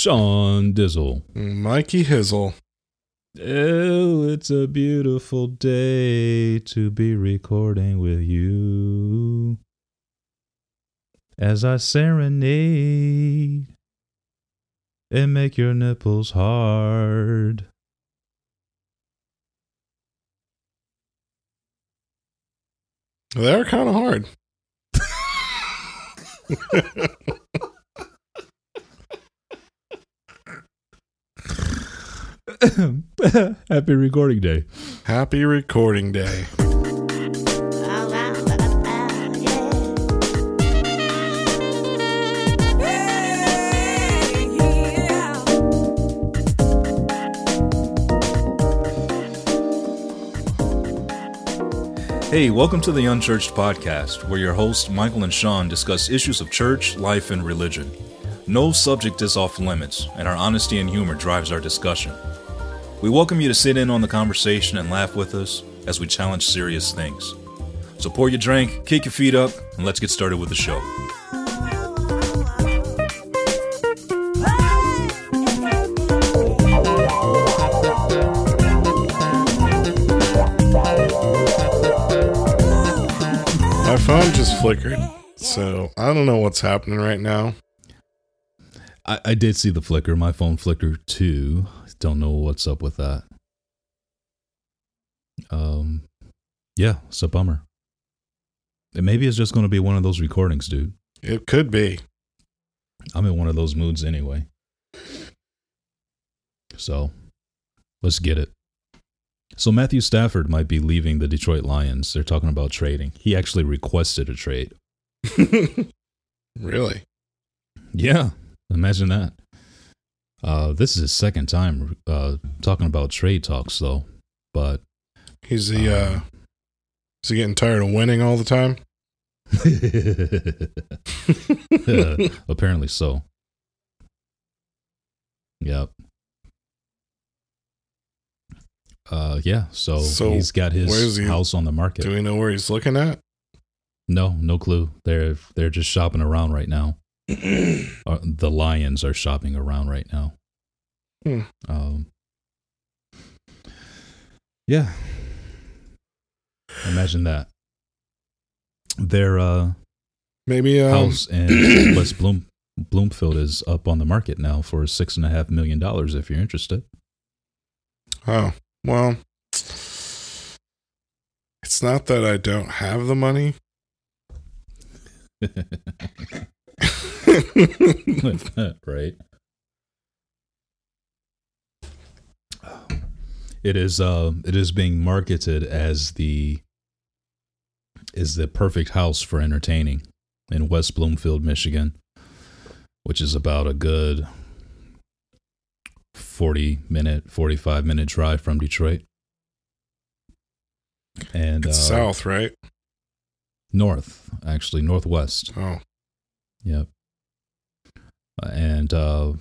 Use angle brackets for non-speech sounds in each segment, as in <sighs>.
Sean Dizzle. Mikey Hizzle. Oh, it's a beautiful day to be recording with you. As I serenade and make your nipples hard. They're kind of hard. <laughs> <coughs> Happy recording day. Happy recording day. Hey, welcome to the Unchurched Podcast, where your hosts Michael and Sean discuss issues of church, life, and religion. No subject is off limits, and our honesty and humor drives our discussion. We welcome you to sit in on the conversation and laugh with us as we challenge serious things. So pour your drink, kick your feet up, and let's get started with the show. My phone just flickered, so I don't know what's happening right now. I, I did see the flicker. My phone flickered too. Don't know what's up with that. Um, yeah, it's a bummer. And maybe it's just going to be one of those recordings, dude. It could be. I'm in one of those moods anyway. So, let's get it. So Matthew Stafford might be leaving the Detroit Lions. They're talking about trading. He actually requested a trade. <laughs> really? Yeah, imagine that. Uh, this is his second time uh, talking about trade talks, though. But He's the uh is he getting tired of winning all the time? <laughs> <laughs> Apparently so. Yep. Uh, yeah. So, So, he's got his he- house on the market. Do we know where he's looking at? no, no clue. They're they're just shopping around right now. Uh, the Lions are shopping around right now. Hmm. Um, yeah. Imagine that. Their uh, Maybe um, house in <clears throat> West Bloom Bloomfield is up on the market now for six and a half million dollars. If you're interested, Oh, well. It's not that I don't have the money. <laughs> right? It is uh it is being marketed as the is the perfect house for entertaining in West Bloomfield, Michigan, which is about a good 40 minute 45 minute drive from Detroit. And uh, south, right? north, actually northwest. Oh, Yep. And uh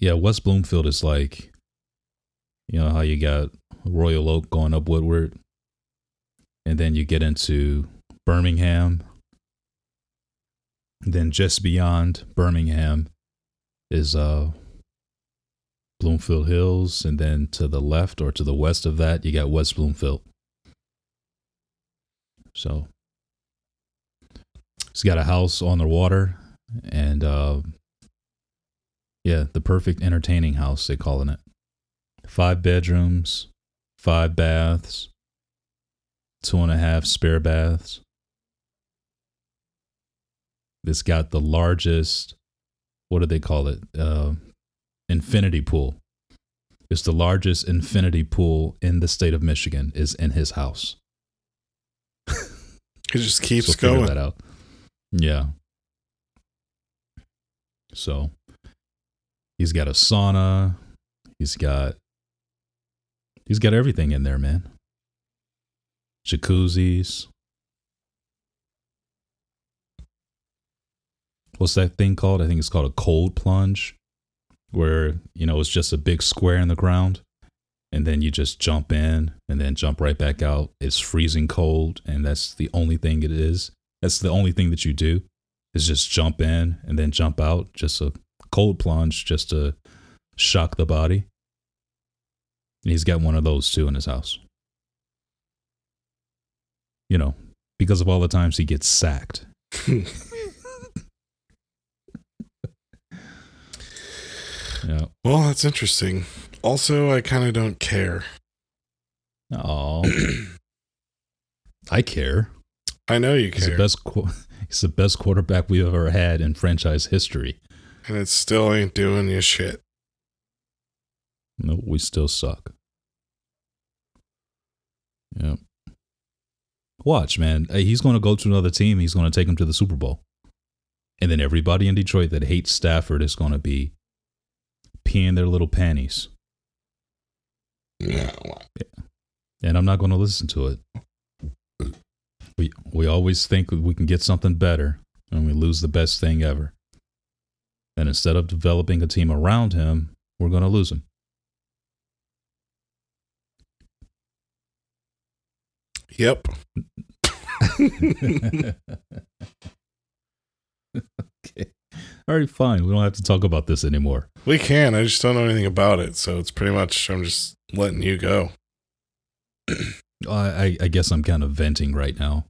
yeah, West Bloomfield is like you know how you got Royal Oak going up Woodward and then you get into Birmingham. Then just beyond Birmingham is uh Bloomfield Hills and then to the left or to the west of that you got West Bloomfield. So He's got a house on the water and uh yeah, the perfect entertaining house they calling it. Five bedrooms, five baths, two and a half spare baths. It's got the largest what do they call it? Uh infinity pool. It's the largest infinity pool in the state of Michigan is in his house. <laughs> it just keeps so going. that out. Yeah. So he's got a sauna. He's got he's got everything in there, man. Jacuzzis. What's that thing called? I think it's called a cold plunge, where you know it's just a big square in the ground, and then you just jump in and then jump right back out. It's freezing cold, and that's the only thing it is. That's the only thing that you do is just jump in and then jump out. Just a cold plunge just to shock the body. And he's got one of those too in his house. You know, because of all the times he gets sacked. <laughs> yeah. Well, that's interesting. Also, I kind of don't care. Oh. <clears throat> I care. I know you He's the best. qu- He's the best quarterback we've ever had in franchise history. And it still ain't doing you shit. No, we still suck. Yep. Watch, man. Uh, He's going to go to another team. He's going to take him to the Super Bowl. And then everybody in Detroit that hates Stafford is going to be peeing their little panties. No. And I'm not going to listen to it. We, we always think we can get something better and we lose the best thing ever. And instead of developing a team around him, we're going to lose him. Yep. <laughs> okay. All right, fine. We don't have to talk about this anymore. We can. I just don't know anything about it. So it's pretty much, I'm just letting you go. <clears throat> I, I, I guess I'm kind of venting right now.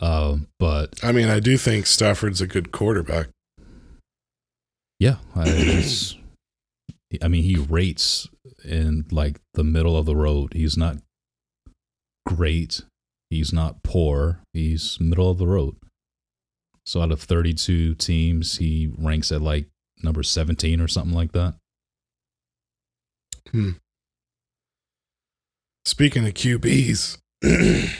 Uh, but I mean, I do think Stafford's a good quarterback. Yeah, I, I mean, he rates in like the middle of the road. He's not great. He's not poor. He's middle of the road. So out of 32 teams, he ranks at like number 17 or something like that. Hmm. Speaking of QBs, <clears throat> did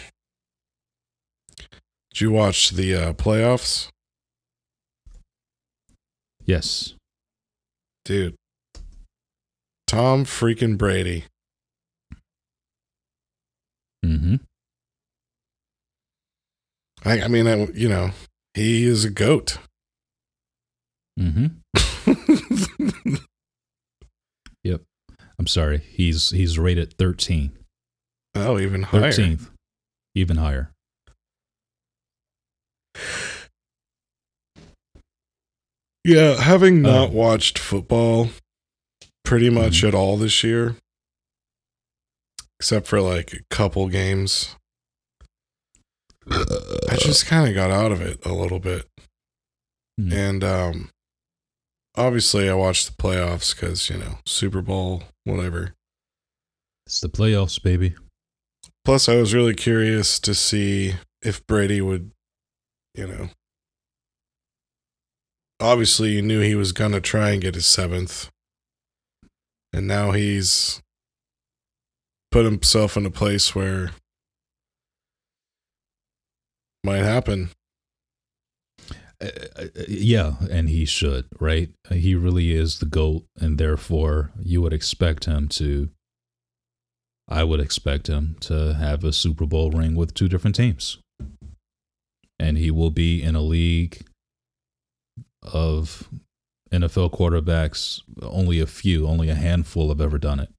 you watch the uh, playoffs? Yes. Dude. Tom freaking Brady. Mm-hmm. I, I mean, I, you know, he is a goat. Mm-hmm. <laughs> Yep. I'm sorry. He's he's rated 13. oh, even higher. 13th. Even higher. Yeah, having not Uh, watched football pretty much Mhm. at all this year, except for like a couple games, I just kind of got out of it a little bit. Hmm. And um obviously I watched the playoffs cuz, you know, Super Bowl, whatever. It's the playoffs, baby. Plus I was really curious to see if Brady would, you know, obviously you knew he was going to try and get his seventh. And now he's put himself in a place where might happen. Uh, uh, yeah, and he should, right? He really is the GOAT, and therefore you would expect him to. I would expect him to have a Super Bowl ring with two different teams. And he will be in a league of NFL quarterbacks, only a few, only a handful have ever done it.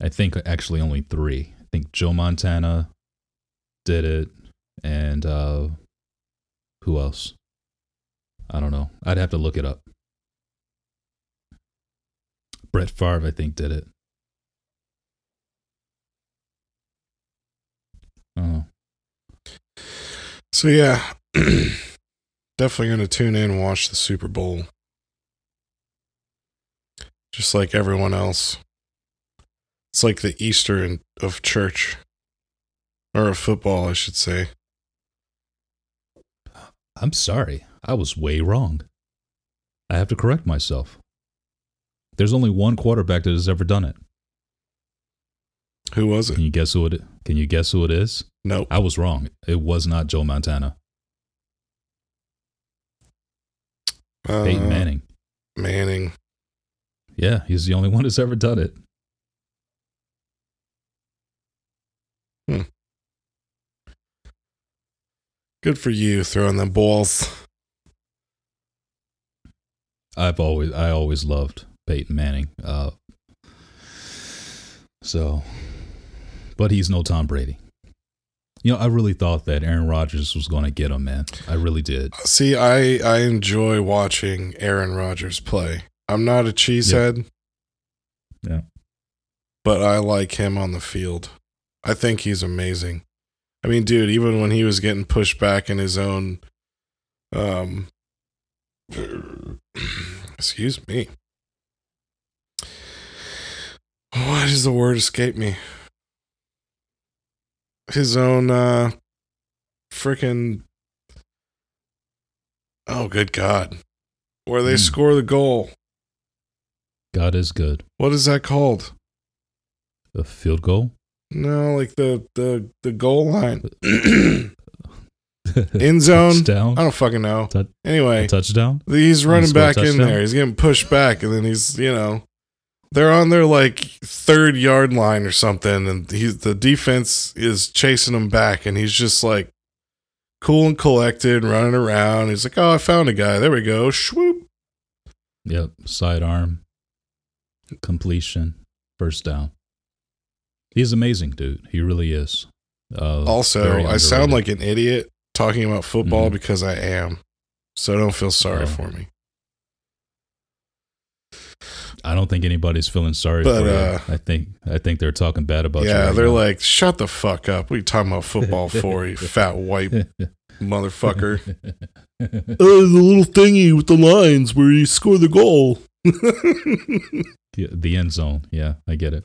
I think actually only three. I think Joe Montana did it, and uh, who else? I don't know. I'd have to look it up. Brett Favre, I think, did it. Oh, So yeah, <clears throat> definitely going to tune in and watch the Super Bowl. Just like everyone else. It's like the Easter in, of church or of football, I should say. I'm sorry. I was way wrong. I have to correct myself. There's only one quarterback that has ever done it. Who was it? Can you guess who it? Can you guess who it is? Nope. I was wrong. It was not Joe Montana. Peyton Uh, Manning. Manning. Yeah, he's the only one who's ever done it. Good for you throwing them balls. I've always I always loved Peyton Manning. Uh, so, but he's no Tom Brady. You know, I really thought that Aaron Rodgers was going to get him, man. I really did. See, I I enjoy watching Aaron Rodgers play. I'm not a cheesehead. Yeah. But I like him on the field. I think he's amazing. I mean, dude, even when he was getting pushed back in his own um <clears throat> excuse me. Why does the word escape me? His own uh freaking Oh good god. Where they Hmm. score the goal. God is good. What is that called? A field goal? No, like the the the goal line. End zone. touchdown? I don't fucking know. Anyway, touchdown? he's running back in there. He's getting pushed back, and then he's you know, they're on their like third yard line or something, and he's the defense is chasing him back, and he's just like cool and collected, running around. He's like, "Oh, I found a guy. There we go." Swoop. Yep. Sidearm. Completion. First down. He's amazing, dude. He really is. Uh, Also, I sound like an idiot talking about football Mhm. because I am. So don't feel sorry Oh. for me. I don't think anybody's feeling sorry But, for you. uh, I think I think they're talking bad about you. yeah, right they're now. like, "Shut the fuck up. We talking about football <laughs> for, you fat white <laughs> motherfucker?" <laughs> Uh, the little thingy with the lines where you score the goal. the, the end zone. Yeah, I get it.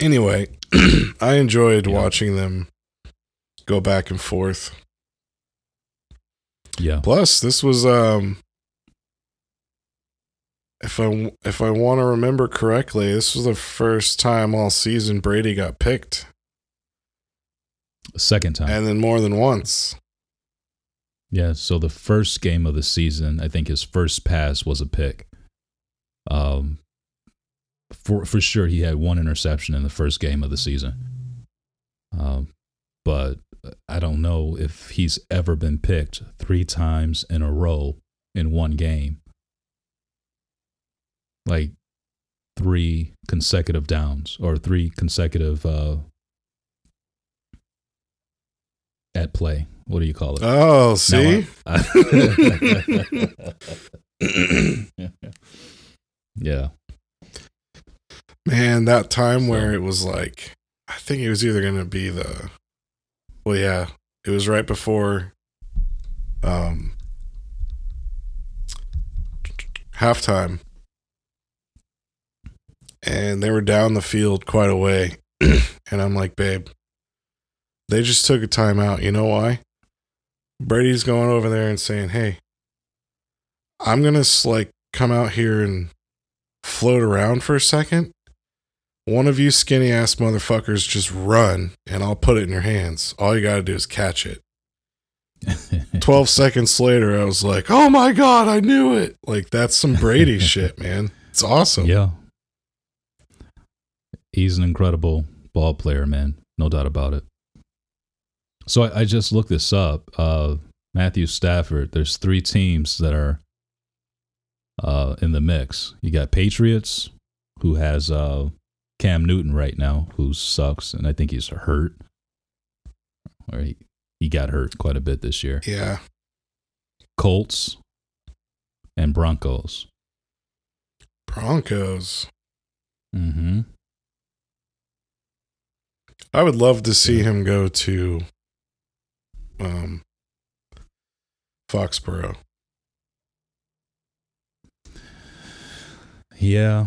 anyway, <clears throat> I enjoyed Yeah. watching them go back and forth. Yeah. Plus, this was um if I if I want to remember correctly, this was the first time all season Brady got picked, Second time. and then more than once. Yeah, so the first game of the season, I think his first pass was a pick. Um, for for sure, he had one interception in the first game of the season. Um, but I don't know if he's ever been picked three times in a row in one game. Like three consecutive downs or three consecutive uh, at play. What do you call it? Oh, see, I- <laughs> <laughs> yeah. man, that time where it was like, I think it was either gonna be the, well, yeah, it was right before, um, halftime, and they were down the field quite a way, <clears throat> and I'm like, babe, they just took a timeout. You know why? Brady's going over there and saying, "Hey, I'm gonna like come out here and float around for a second. One of you skinny ass motherfuckers just run, and I'll put it in your hands. All you gotta do is catch it." <laughs> Twelve seconds later, I was like, "Oh my god, I knew it!" Like that's some Brady <laughs> shit, man. It's awesome. Yeah. He's an incredible ball player, man. No doubt about it. So I, I just looked this up. Uh, Matthew Stafford, there's three teams that are uh, in the mix. You got Patriots, who has uh, Cam Newton right now, who sucks, and I think he's hurt. Or he, he got hurt quite a bit this year. Yeah. Colts and Broncos. Broncos. Mm-hmm. I would love to see him go to um Foxborough. Yeah.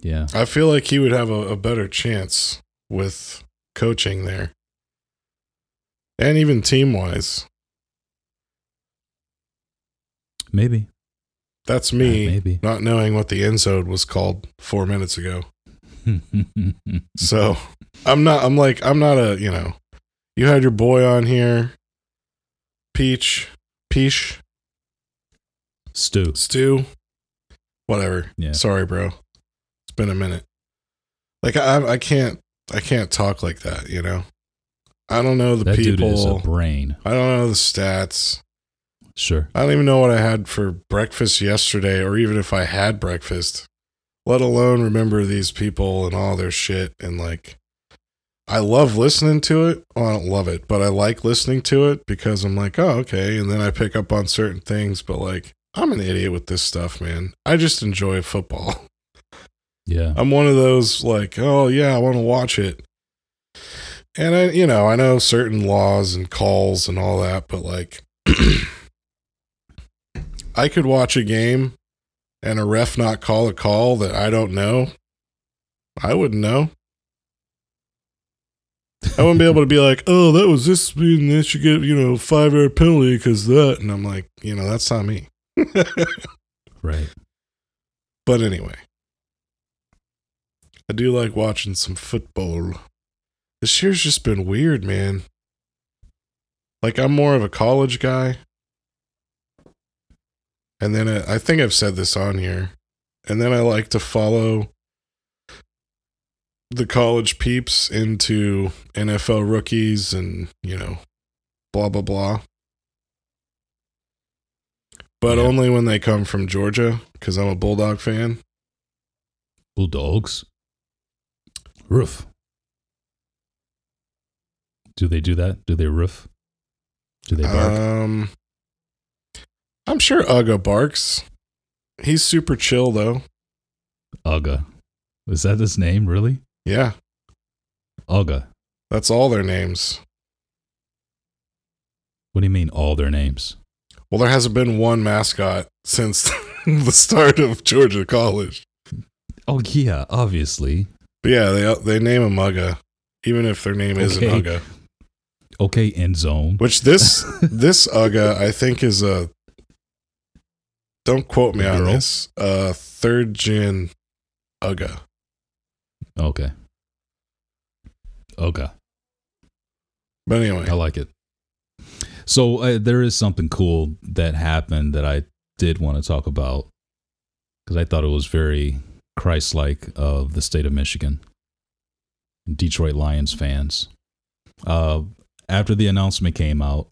Yeah. I feel like he would have a, a better chance with coaching there. And even team wise. Maybe. That's Uh, me maybe. not knowing what the end zone was called four minutes ago. <laughs> So I'm not I'm like I'm not a you know you had your boy on here. Peach. Peach. Stu. Stew. Whatever. Yeah. Sorry, bro. It's been a minute. Like I, I can't, I can't talk like that. You know. I don't know the That dude is a people. brain. I don't know the stats. Sure. I don't even know what I had for breakfast yesterday, or even if I had breakfast. Let alone remember these people and all their shit and like I love listening to it. Well, I don't love it, but I like listening to it because I'm like, oh, okay. And then I pick up on certain things, but like, I'm an idiot with this stuff, man. I just enjoy football. <laughs> Yeah. I'm one of those like, oh yeah, I want to watch it. And I, you know, I know certain laws and calls and all that, but like, <clears throat> I could watch a game and a ref not call a call that I don't know. I wouldn't know. I wouldn't be able to be like, oh, that was this, and they should get, you know, five yard penalty because that. And I'm like, you know, that's not me. <laughs> right. But anyway, I do like watching some football. This year's just been weird, man. Like, I'm more of a college guy. And then I, I think I've said this on here. And then I like to follow the college peeps into NFL rookies and, you know, blah, blah, blah. But Yeah. only when they come from Georgia because I'm a Bulldog fan. Bulldogs. Roof. Do they do that? Do they roof? Do they bark? Um, I'm sure Uga barks. He's super chill though. Uga. Is that his name, really? Yeah, Uga. that's all their names. What do you mean, all their names? Well, there hasn't been one mascot since <laughs> the start of Georgia College. Oh, yeah, obviously. But yeah, they they name him Uga, even if their name isn't Okay. Uga. Okay, end zone. Which this <laughs> this Uga I think is a. Don't quote me on girl? this. Uh, third gen Uga. Okay. Okay. But anyway, I like it. So uh, there is something cool that happened that I did want to talk about because I thought it was very Christ-like of the state of Michigan, Detroit Lions fans. Uh, after the announcement came out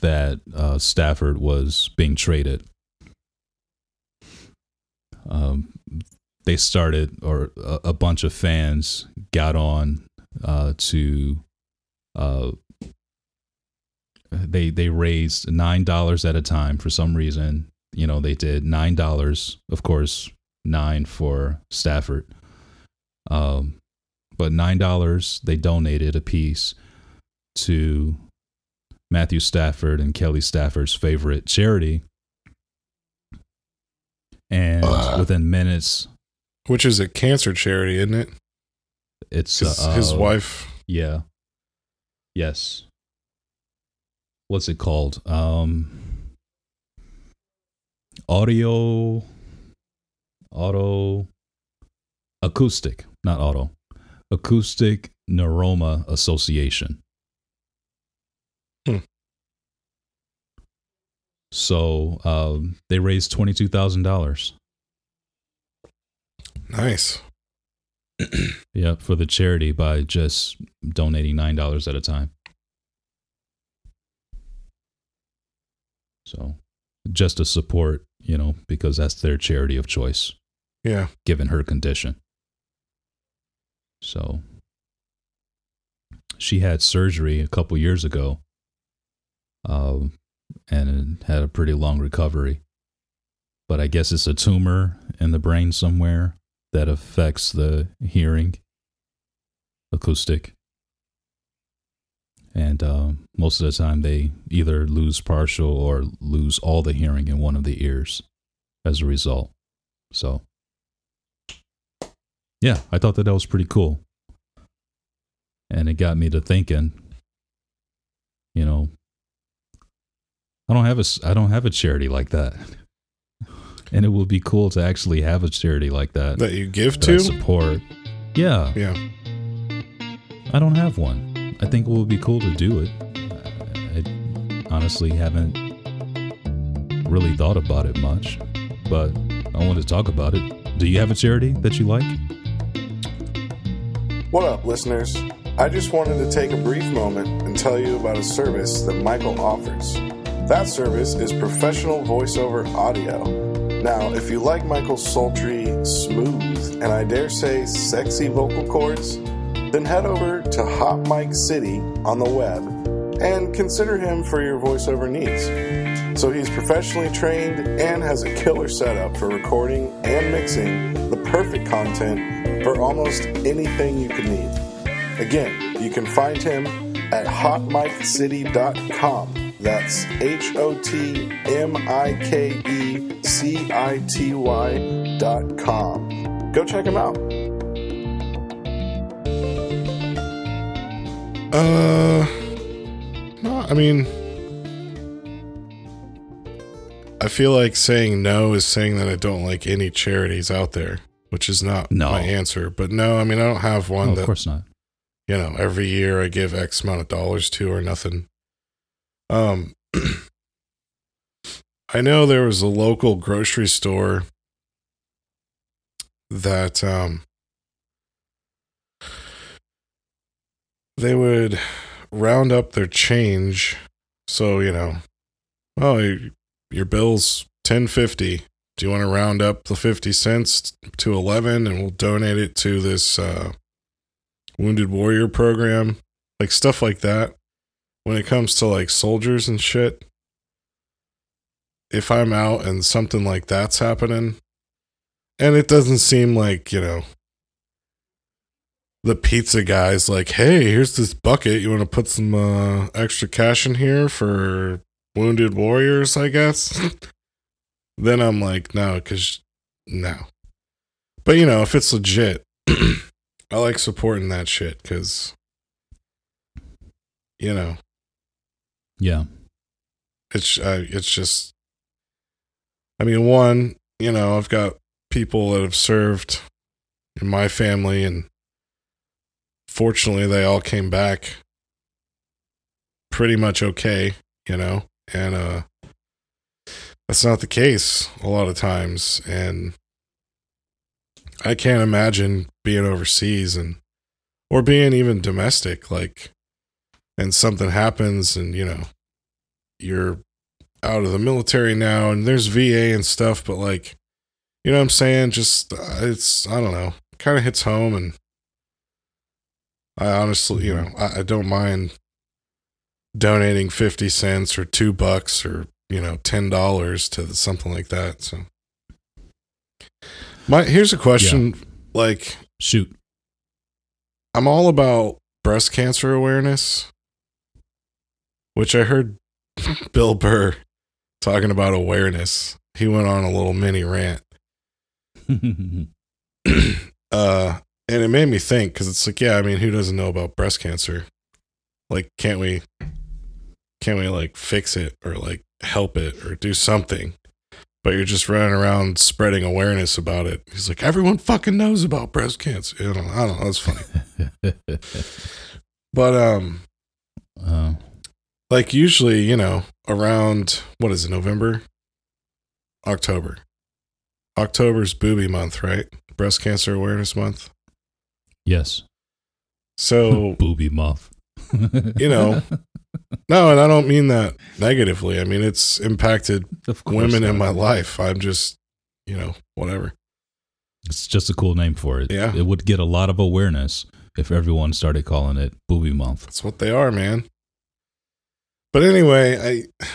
that uh, Stafford was being traded, um, they started, or a, a bunch of fans got on uh, to uh, they they raised nine dollars at a time for some reason. You know, they did nine dollars, of course, nine for Stafford. Um, but nine dollars they donated a piece to Matthew Stafford and Kelly Stafford's favorite charity. And Uh. within minutes, which is a cancer charity, isn't it? it's His, uh, his wife. Yeah. Yes. What's it called? Um audio auto acoustic, not auto. Acoustic Neuroma Association. So um, they raised twenty two thousand dollars. Nice. <clears throat> Yeah, for the charity by just donating nine dollars at a time. So, just to support, you know, because that's their charity of choice, Yeah. given her condition. So, she had surgery a couple years ago, um, and had a pretty long recovery. But I guess it's a tumor in the brain somewhere that affects the hearing acoustic. And um, most of the time they either lose partial or lose all the hearing in one of the ears as a result. So yeah i thought that that was pretty cool. And it got me to thinking you know i don't have a i don't have a charity like that and it would be cool to actually have a charity like that That you give that I to? support. Yeah, Yeah. I don't have one. I think it would be cool to do it. I honestly haven't really thought about it much, but I wanted to talk about it. Do you have a charity that you like? What up, listeners? I just wanted to take a brief moment and tell you about a service that Michael offers. That service is professional voiceover audio. Now, if you like Michael's sultry, smooth, and I dare say sexy vocal cords, then head over to Hot Mike City on the web and consider him for your voiceover needs. So he's professionally trained and has a killer setup for recording and mixing the perfect content for almost anything you could need. Again, you can find him at hotmikecity.com. That's H O T M I K E C I T Y dot com. Go check them out. Uh, no, I mean, I feel like saying no is saying that I don't like any charities out there, which is not No. my answer. But no, I mean, I don't have one Oh, that of course not. you know, every year I give X amount of dollars to or nothing. Um, <clears throat> I know there was a local grocery store that um they would round up their change. So, you know, oh, your- bill's 1050. Do you want to round up the 50 cents to 11 and we'll donate it to this uh Wounded Warrior program, like stuff like that. When it comes to like soldiers and shit, if I'm out and something like that's happening, and it doesn't seem like, you know, the pizza guy's like, hey, here's this bucket. You want to put some uh, extra cash in here for Wounded Warriors, I guess? <laughs> then I'm like, no, because no. But, you know, if it's legit, <clears throat> I like supporting that shit because, you know, Yeah. it's uh, it's just. I mean, one, you know, I've got people that have served in my family, and fortunately, they all came back pretty much okay, you know, and uh, that's not the case a lot of times, and I can't imagine being overseas and or being even domestic, like, and something happens, and you know, you're out of the military now and there's VA and stuff, but like, you know what I'm saying? Just, uh, it's, I don't know, kind of hits home. And I honestly, you know, I, I don't mind donating 50 cents or two bucks or, you know, $10 to something like that. So, my, here's a question like, Shoot. I'm all about breast cancer awareness, which I heard Bill Burr talking about awareness. He went on a little mini rant. <laughs> uh, and it made me think because it's like, yeah, I mean, who doesn't know about breast cancer? Like, can't we, can't we like fix it or like help it or do something? But you're just running around spreading awareness about it. He's like, everyone fucking knows about breast cancer. You know, I don't know. That's funny. <laughs> But um, uh, like usually, you know, around what is it, November? October. October's booby month, right? Breast cancer awareness month. yes. So, <laughs> Booby month. You know, <laughs> no, and I don't mean that negatively. I mean, it's impacted women in my life. I'm just, you know, whatever. It's just a cool name for it. Yeah. It would get a lot of awareness if everyone started calling it Booby Month. That's what they are, man. But anyway, I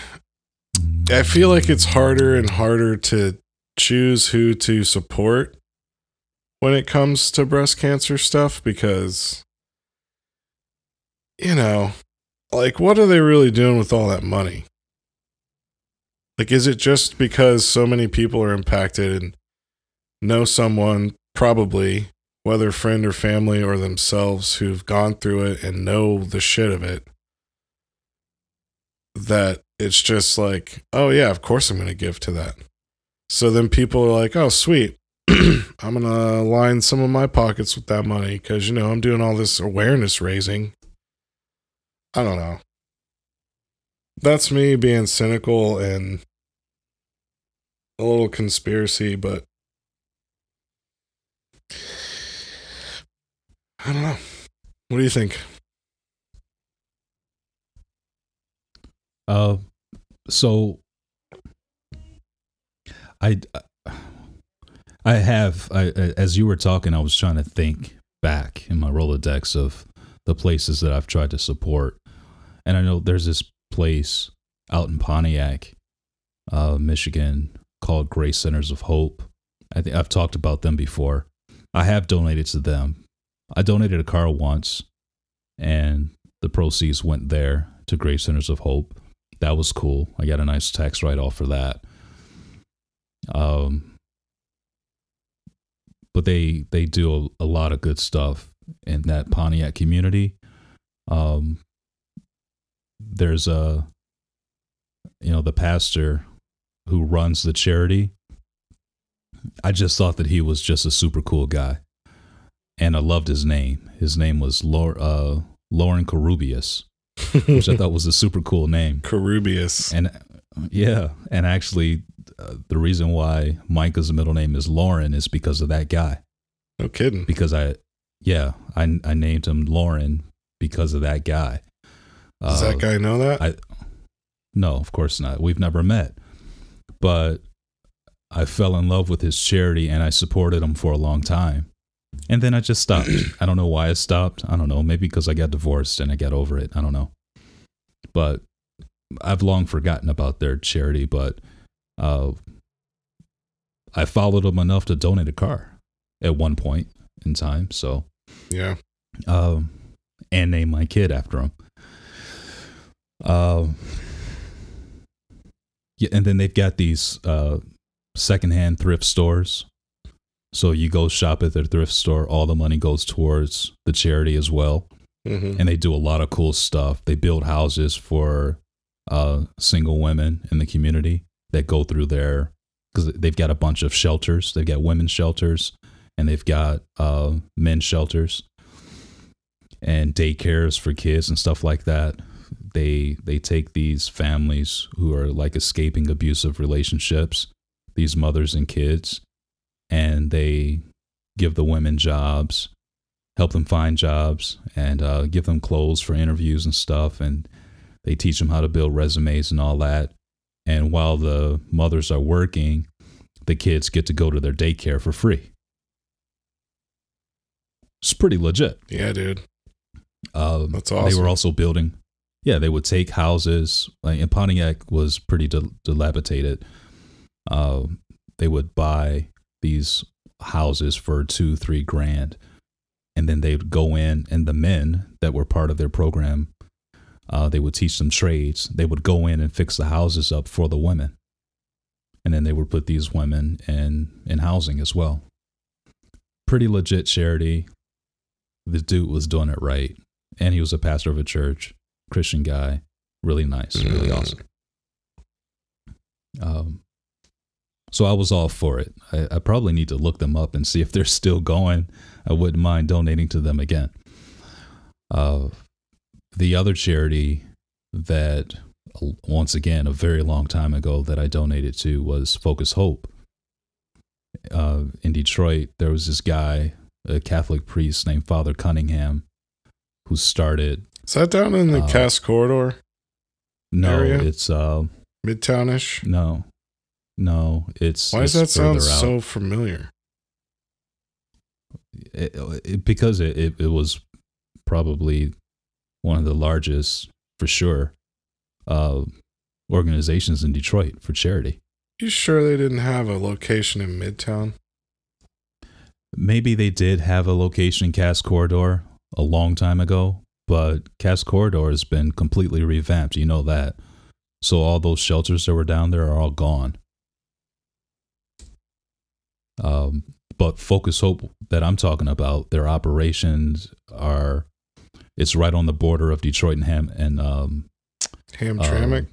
I feel like it's harder and harder to choose who to support when it comes to breast cancer stuff because you know, like what are they really doing with all that money? Like is it just because so many people are impacted and know someone probably whether friend or family or themselves who've gone through it and know the shit of it that it's just like, oh yeah, of course I'm going to give to that. So then people are like, oh sweet, <clears throat> I'm going to line some of my pockets with that money because you know I'm doing all this awareness raising. I don't know. That's me being cynical and a little conspiracy, but I don't know. What do you think? Uh, so I I have I as you were talking, I was trying to think back in my Rolodex of the places that I've tried to support. And I know there's this place out in Pontiac, uh, Michigan, called Grace Centers of Hope. I think I've talked about them before. I have donated to them. I donated a car once, and the proceeds went there to Grace Centers of Hope. That was cool. I got a nice tax write off for that. Um, but they they do a, a, lot of good stuff in that Pontiac community. Um, there's a you know the pastor who runs the charity. I just thought that he was just a super cool guy, and I loved his name. His name was Lor- uh, Lauren Carubius, which I thought was a super cool name. Carubius, and yeah, and actually, uh, the reason why Micah's middle name is Lauren is because of that guy. No kidding. Because I, yeah, I I named him Lauren because of that guy. Does uh, that guy know that? I, no, of course not. We've never met, but I fell in love with his charity and I supported him for a long time. And then I just stopped. <clears throat> I don't know why I stopped. I don't know. Maybe because I got divorced and I got over it. I don't know. But I've long forgotten about their charity, but uh, I followed them enough to donate a car at one point in time. So, yeah. Um, and name my kid after him. Um, yeah, and then they've got these uh, secondhand thrift stores. So you go shop at their thrift store, all the money goes towards the charity as well. Mm-hmm. And they do a lot of cool stuff. They build houses for uh, single women in the community that go through there because they've got a bunch of shelters. They've got women's shelters and they've got uh, men's shelters and daycares for kids and stuff like that. They they take these families who are like escaping abusive relationships, these mothers and kids, and they give the women jobs, help them find jobs, and uh, give them clothes for interviews and stuff, and they teach them how to build resumes and all that. And while the mothers are working, the kids get to go to their daycare for free. It's pretty legit. Yeah, dude. Um, That's awesome. They were also building. Yeah, they would take houses. Like, and Pontiac was pretty dilapidated. Uh, they would buy these houses for two, three grand, and then they would go in, and the men that were part of their program uh, they would teach them trades. They would go in and fix the houses up for the women. And then they would put these women in, in housing as well. Pretty legit charity. The dude was doing it right. And he was a pastor of a church, Christian guy. Really nice, really mm. awesome. Um, so I was all for it. I, I, probably need to look them up and see if they're <laughs> still going. I wouldn't mind donating to them again. Uh, the other charity that once again a very long time ago that I donated to was Focus Hope. Uh, in Detroit, there was this guy, a Catholic priest named Father Cunningham, who started. Is that down in the uh, Cass Corridor? No, area? it's uh, Midtownish. No, no, it's. Why does that sound out. so familiar? It, it, because it, it, it was probably one of the largest, for sure, uh, organizations in Detroit for charity. You sure they didn't have a location in Midtown? Maybe they did have a location in Cass Corridor a long time ago, but Cass Corridor has been completely revamped. You know that. So all those shelters that were down there are all gone. Um, but Focus Hope that I'm talking about, their operations are it's right on the border of Detroit and Ham and um, Hamtramck.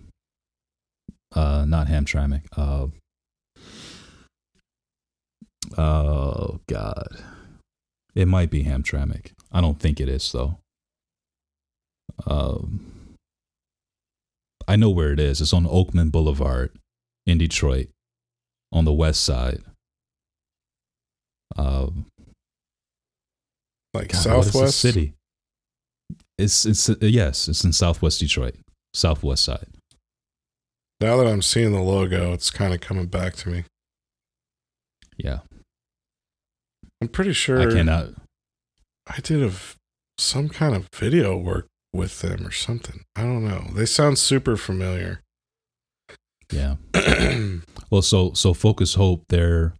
Uh, uh, not Hamtramck. Uh, oh God, it might be Hamtramck. I don't think it is though. Um, I know where it is. It's on Oakman Boulevard in Detroit, on the west side. Um, like God, Southwest city. It's it's uh, yes, it's in Southwest Detroit, Southwest side. Now that I'm seeing the logo, it's kind of coming back to me. Yeah. I'm pretty sure I cannot I did a some kind of video work with them or something. I don't know. They sound super familiar. Yeah. <clears throat> Well, so so Focus Hope, their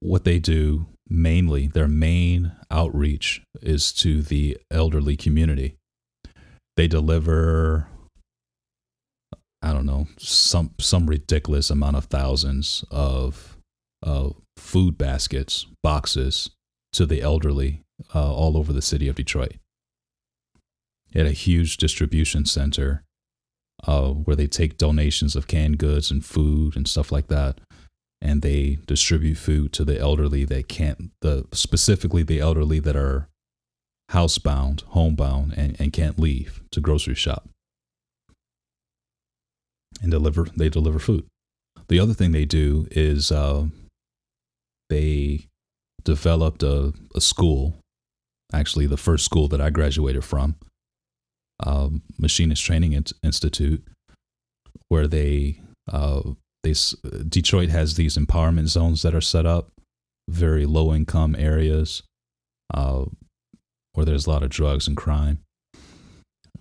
what they do mainly, their main outreach is to the elderly community. They deliver I don't know, some some ridiculous amount of thousands of uh, food baskets, boxes to the elderly uh, all over the city of Detroit. At a huge distribution center uh, where they take donations of canned goods and food and stuff like that, and they distribute food to the elderly that can't, the specifically the elderly that are housebound, homebound, and, and can't leave to grocery shop and deliver. They deliver food. The other thing they do is uh, they developed a, a school, actually the first school that I graduated from, um, Machinist Training Institute, where they uh, they Detroit has these empowerment zones that are set up, very low income areas, uh, where there's a lot of drugs and crime.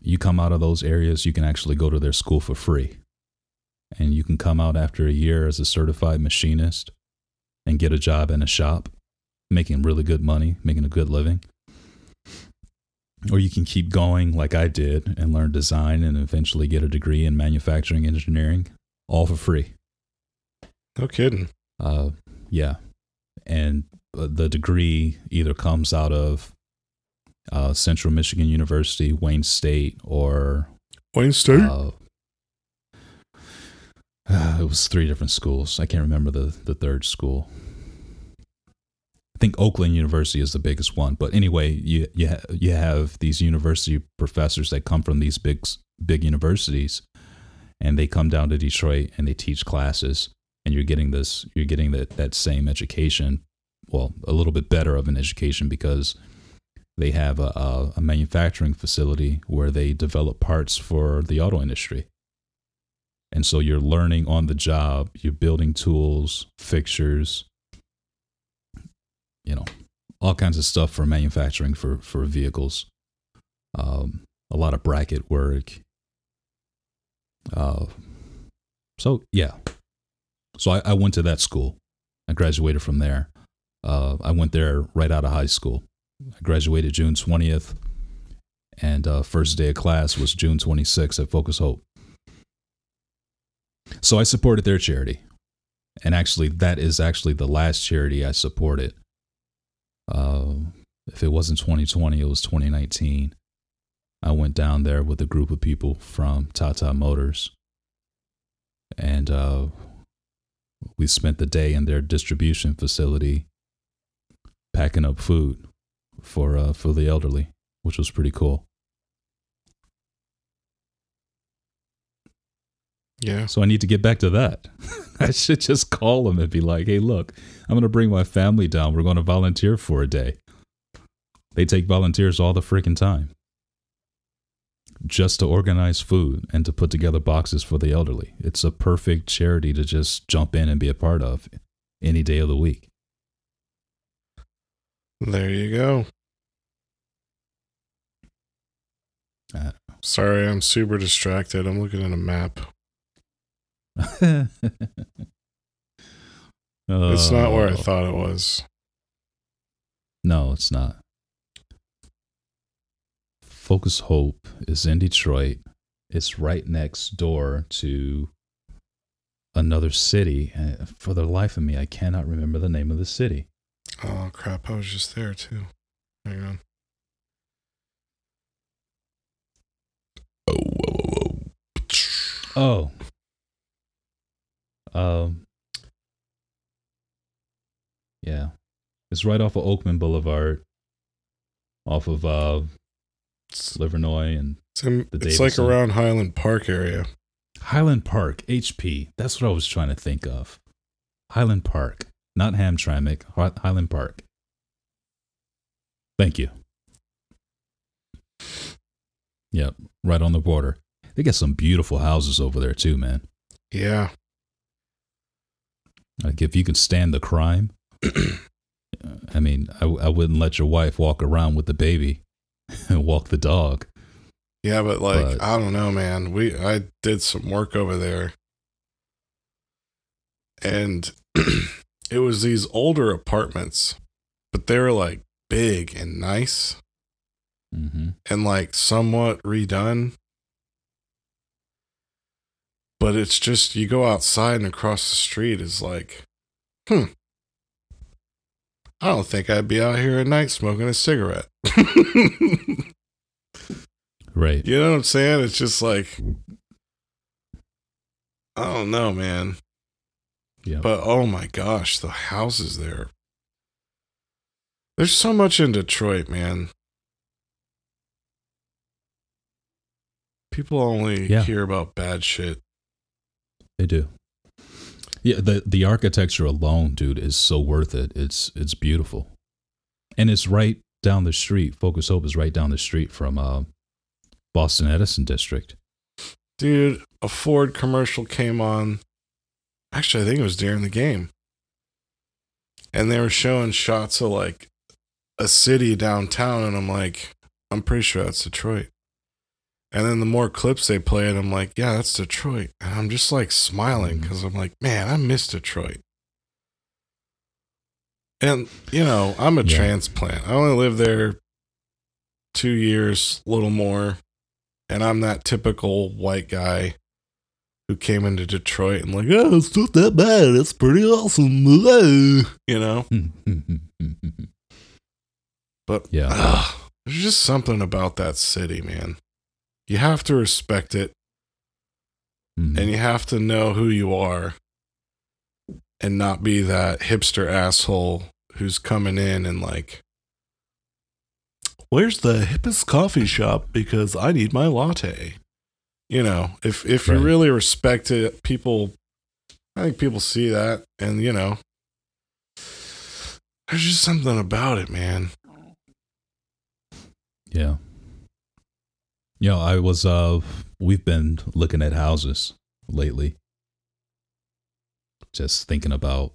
You come out of those areas, you can actually go to their school for free, and you can come out after a year as a certified machinist and get a job in a shop, making really good money, making a good living or you can keep going like I did and learn design and eventually get a degree in manufacturing engineering, all for free. No kidding. Uh, yeah, and uh, the degree either comes out of uh, Central Michigan University, Wayne State, or Wayne State. uh, <sighs> it was three different schools. I can't remember the the third school. I think Oakland University is the biggest one, but anyway, you you ha- you have these university professors that come from these big big universities, and they come down to Detroit and they teach classes, and you're getting this you're getting that that same education, well, a little bit better of an education because they have a, a, a manufacturing facility where they develop parts for the auto industry. And so you're learning on the job, you're building tools, fixtures, you know, all kinds of stuff for manufacturing for, for vehicles. Um, a lot of bracket work. Uh, so, yeah. So I, I went to that school. I graduated from there. Uh, I went there right out of high school. I graduated June 20th, and uh, first day of class was June 26th at Focus Hope. So I supported their charity. And actually, that is actually the last charity I supported. Uh, if it wasn't 2020, it was 2019. I went down there with a group of people from Tata Motors. And uh, we spent the day in their distribution facility packing up food for uh, for the elderly, which was pretty cool. Yeah. So I need to get back to that. <laughs> I should just call them and be like, "Hey, look, I'm going to bring my family down. We're going to volunteer for a day." They take volunteers all the freaking time just to organize food and to put together boxes for the elderly. It's a perfect charity to just jump in and be a part of any day of the week. There you go. Uh, Sorry, I'm super distracted. I'm looking at a map. <laughs> It's not where I Oh. thought it was. No, it's not. Focus Hope is in Detroit. It's right next door to another city. And for the life of me, I cannot remember the name of the city. Oh crap! I was just there too. Hang on. Oh, whoa, whoa, whoa. Oh. Um. Yeah. It's right off of Oakman Boulevard, off of uh, Livernois and The it's like around Highland Park area. Highland Park, HP. That's what I was trying to think of. Highland Park, not Hamtramck, Highland Park. Thank you. Yep, right on the border. They got some beautiful houses over there too, man. Yeah. Like if you can stand the crime, <clears throat> I mean, I, I wouldn't let your wife walk around with the baby <laughs> walk the dog. Yeah, but like But- I don't know, man. We I did some work over there. And <clears throat> it was these older apartments, but they were like big and nice hmm and like somewhat redone. But it's just you go outside and across the street is like, hmm. I don't think I'd be out here at night smoking a cigarette. <laughs> Right. You know what I'm saying? It's just like I don't know, man. Yeah. But oh my gosh, the houses there. There's so much in Detroit, man. People only Yeah. hear about bad shit. They do. Yeah, the the architecture alone, dude, is so worth it. It's it's beautiful, and it's right down the street. Focus Hope is right down the street from uh, Boston Edison District. Dude, a Ford commercial came on. Actually, I think it was during the game. And they were showing shots of like a city downtown, and I'm like, I'm pretty sure that's Detroit. And then the more clips they played, I'm like, yeah, that's Detroit. And I'm just like smiling mm-hmm. because I'm like, man, I miss Detroit. And, you know, I'm a Yeah. transplant. I only lived there two years, a little more. And I'm that typical white guy who came into Detroit and like, oh, it's not that bad. It's pretty awesome. <laughs> You know? <laughs> But Yeah. there's just something about that city, man. You have to respect it. Mhm. and you have to know who you are and not be that hipster asshole who's coming in and like where's the hippest coffee shop? Because i need my latte. You know if if you really respect it people i think people see that and you know there's just something about it man. Yeah. You know, I was uh we've been looking at houses lately. Just thinking about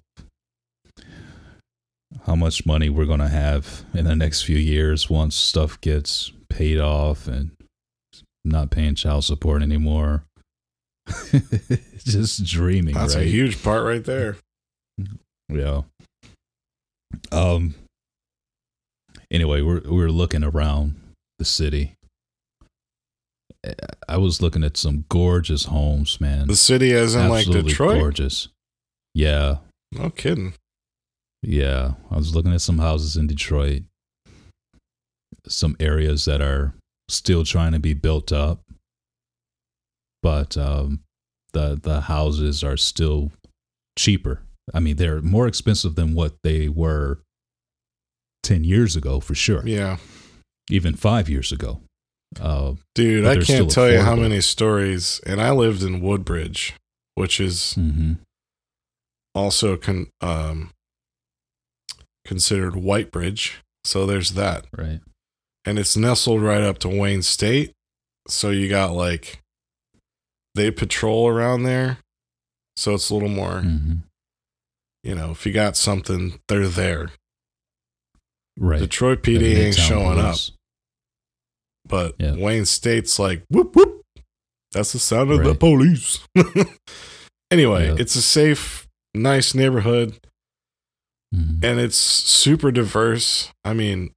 how much money we're going to have in the next few years once stuff gets paid off and not paying child support anymore. <laughs> Just dreaming, that's right? a huge part right there Yeah. Um. Anyway, we're we're looking around the city. I was looking at some gorgeous homes, man. the city as in like detroit gorgeous. Yeah, no kidding yeah. I was looking at some houses in Detroit. Some areas that are still trying to be built up, but um, the the houses are still cheaper. I mean, they're more expensive than what they were ten years ago, for sure. yeah Even five years ago. Uh, Dude, I can't tell you how many stories. And I lived in Woodbridge, which is mhm. also con- um, considered Whitebridge. So there's that. Right. And it's nestled right up to Wayne State. So you got like, they patrol around there. So it's a little more, hmm you know, if you got something, they're there. Right. Detroit PD ain't showing up. But Yeah. Wayne State's like, whoop, whoop. That's the sound of the police. <laughs> anyway, Yeah. it's a safe, nice neighborhood Mhm. and it's super diverse. I mean,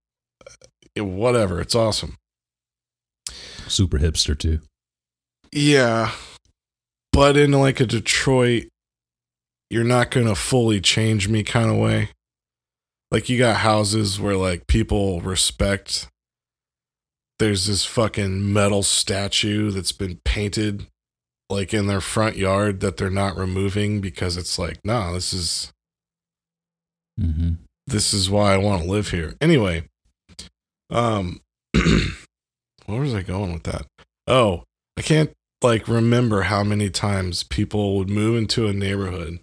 it- whatever. It's awesome. Super hipster too. Yeah. But in like a Detroit, you're not going to fully change me kind of way. Like you got houses where like people respect. There's this fucking metal statue that's been painted like in their front yard that they're not removing because it's like, nah, this is hmm this is why I want to live here. Anyway, um, <clears throat> where was I going with that? Oh, I can't like remember how many times people would move into a neighborhood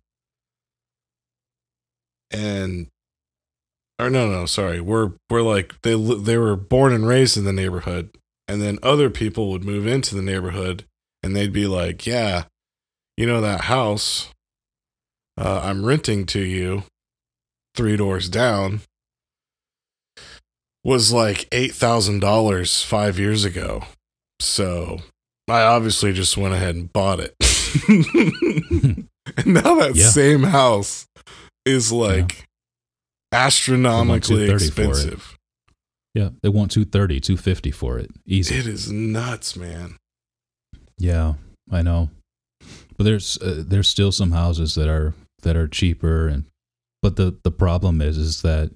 and or no no sorry we're we're like they they were born and raised in the neighborhood and then other people would move into the neighborhood and they'd be like yeah you know that house uh, i'm renting to you three doors down was like $8,000 five years ago. So I obviously just went ahead and bought it. <laughs> <laughs> and now that Yeah. same house is like astronomically 230 expensive. Yeah, they want 230, 250 for it. Easy. It is nuts, man. Yeah, I know. But there's uh, there's still some houses that are that are cheaper and but the the problem is is that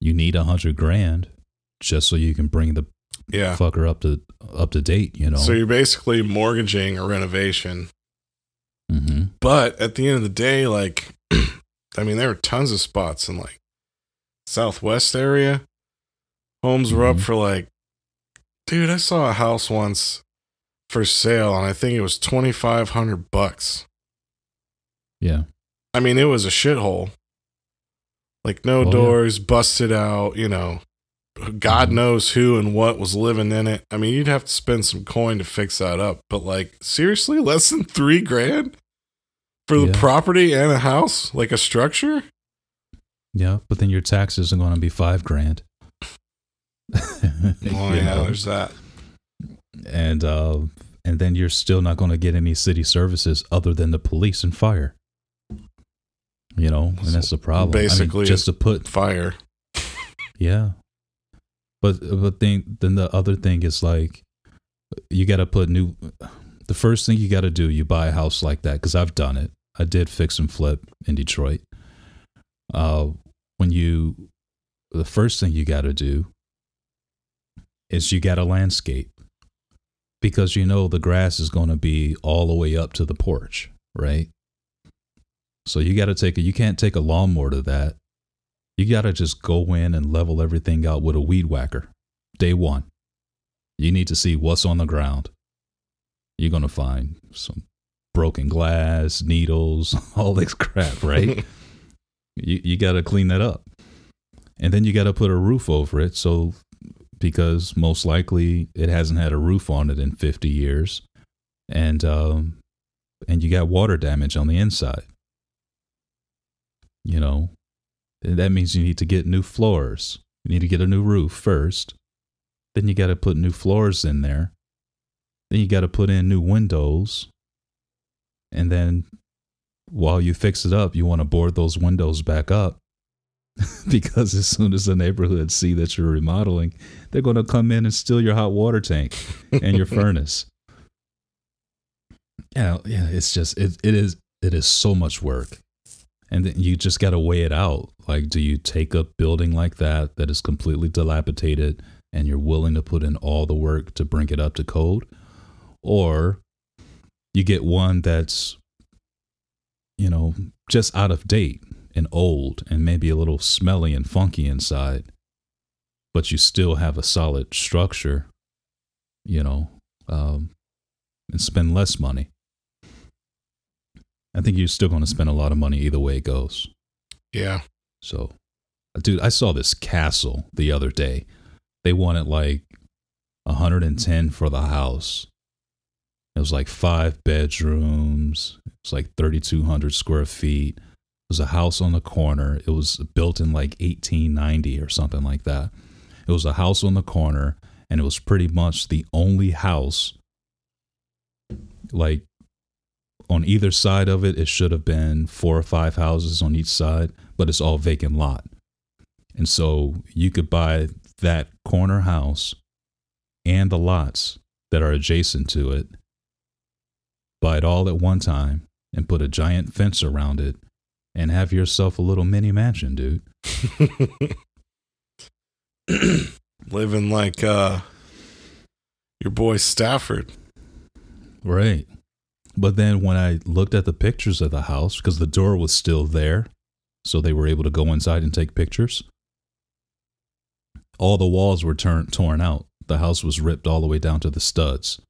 you need a hundred grand just so you can bring the Yeah. fucker up to up to date, you know. So you're basically mortgaging a renovation. hmm But at the end of the day, like, <clears throat> I mean, there are tons of spots in like Southwest area. Homes were up Mhm. for like, dude, I saw a house once for sale, and I think it was twenty five hundred bucks. Yeah. I mean, it was a shithole. Like no Oh, yeah. doors, busted out. You know, God Mhm. knows who and what was living in it. I mean, you'd have to spend some coin to fix that up. But like, seriously, <laughs> less than three grand for the Yeah. property and a house, like a structure. Yeah, but then your taxes are going to be 5 grand. Oh <laughs> yeah, know? there's that. and uh, and then you're still not going to get any city services other than the police and fire. You know, and that's the problem. I mean, Basically, just to put Fire. yeah, but but thing then the other thing is like you got to put new. The first thing you got to do, you buy a house like that because I've done it. I did fix and flip in Detroit. Uh, when you, the first thing you got to do is you got to landscape because you know the grass is going to be all the way up to the porch, right? So you got to take a, you can't take a lawnmower to that. You got to just go in and level everything out with a weed whacker. Day one. You need to see what's on the ground. You're going to find some broken glass, needles, <laughs> all this crap, right? <laughs> you you got to clean that up. And then you got to put a roof over it so because most likely it hasn't had a roof on it in 50 years and um and you got water damage on the inside you know that means you need to get new floors you need to get a new roof first then you got to put new floors in there then you got to put in new windows and then while you fix it up you want to board those windows back up. <laughs> Because as soon as the neighborhood see that you're remodeling they're going to come in and steal your hot water tank and your <laughs> furnace. Yeah yeah it's just it, it is it is so much work. And then you just got to weigh it out. Like do you take a building like that that is completely dilapidated and you're willing to put in all the work to bring it up to code? Or you get one that's you know just out of date and old and maybe a little smelly and funky inside but you still have a solid structure you know um, and spend less money. I think you're still going to spend a lot of money either way it goes. Yeah. so dude i saw this castle the other day. They wanted like 110 for the house. It was like five bedrooms it's like 3200 square feet. It was a house on the corner. It was built in like 1890 or something like that. It was a house on the corner and it was pretty much the only house like on either side of it it should have been four or five houses on each side but it's all vacant lot. And so you could buy that corner house and the lots that are adjacent to it buy it all at one time and put a giant fence around it and have yourself a little mini mansion dude <laughs> Living like uh your boy Stafford. Right. But then when I looked at the pictures of the house, because the door was still there, so they were able to go inside and take pictures, all the walls were turn- torn out. The house was ripped all the way down to the studs.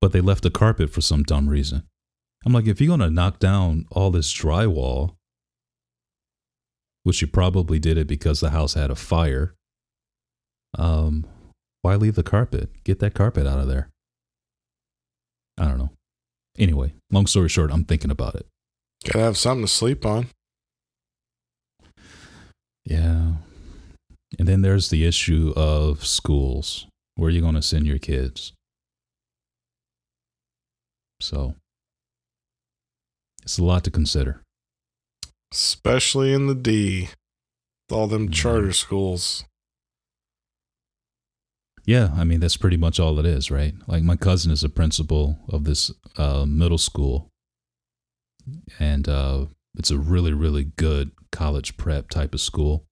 But they left the carpet for some dumb reason. I'm like, if you're going to knock down all this drywall, which you probably did it because the house had a fire, um, why leave the carpet? Get that carpet out of there. I don't know. Anyway, long story short, I'm thinking about it. Gotta have something to sleep on. Yeah. And then there's the issue of schools. Where are you going to send your kids? So it's a lot to consider. Especially in the D. All them Mhm. charter schools. Yeah, I mean that's pretty much all it is, right? Like my cousin is a principal of this uh, middle school, and uh, it's a really, really good college prep type of school.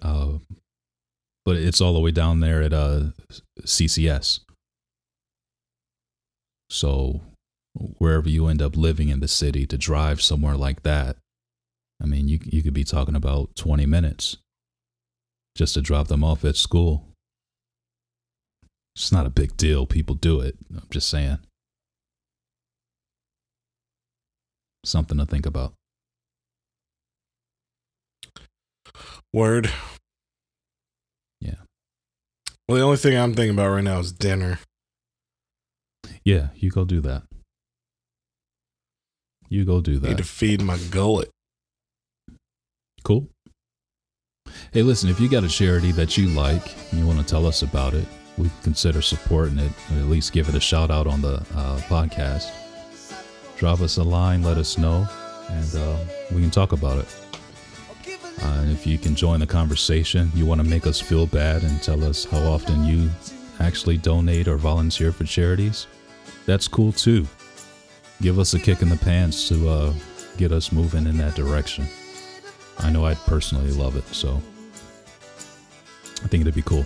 Uh, but it's all the way down there at uh, CCS. So wherever you end up living in the city, to drive somewhere like that, I mean, you you could be talking about twenty minutes just to drop them off at school. It's not a big deal. People do it. I'm just saying. Something to think about. Word. Yeah. Well, the only thing I'm thinking about right now is dinner. Yeah, you go do that. You go do Need that. to feed my gullet. Cool. Hey, listen, if you got a charity that you like and you want to tell us about it, we consider supporting it, or at least give it a shout out on the uh, podcast. Drop us a line, let us know, and uh, we can talk about it. Uh, and if you can join the conversation, you want to make us feel bad and tell us how often you actually donate or volunteer for charities, that's cool too. Give us a kick in the pants to uh, get us moving in that direction. I know I'd personally love it, so I think it'd be cool.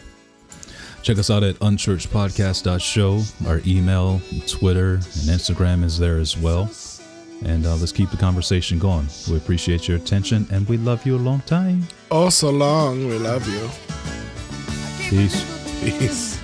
Check us out at unchurchedpodcast.show. Our email, Twitter, and Instagram is there as well. And uh, let's keep the conversation going. We appreciate your attention and we love you a long time. Oh, so long. We love you. Peace. Peace.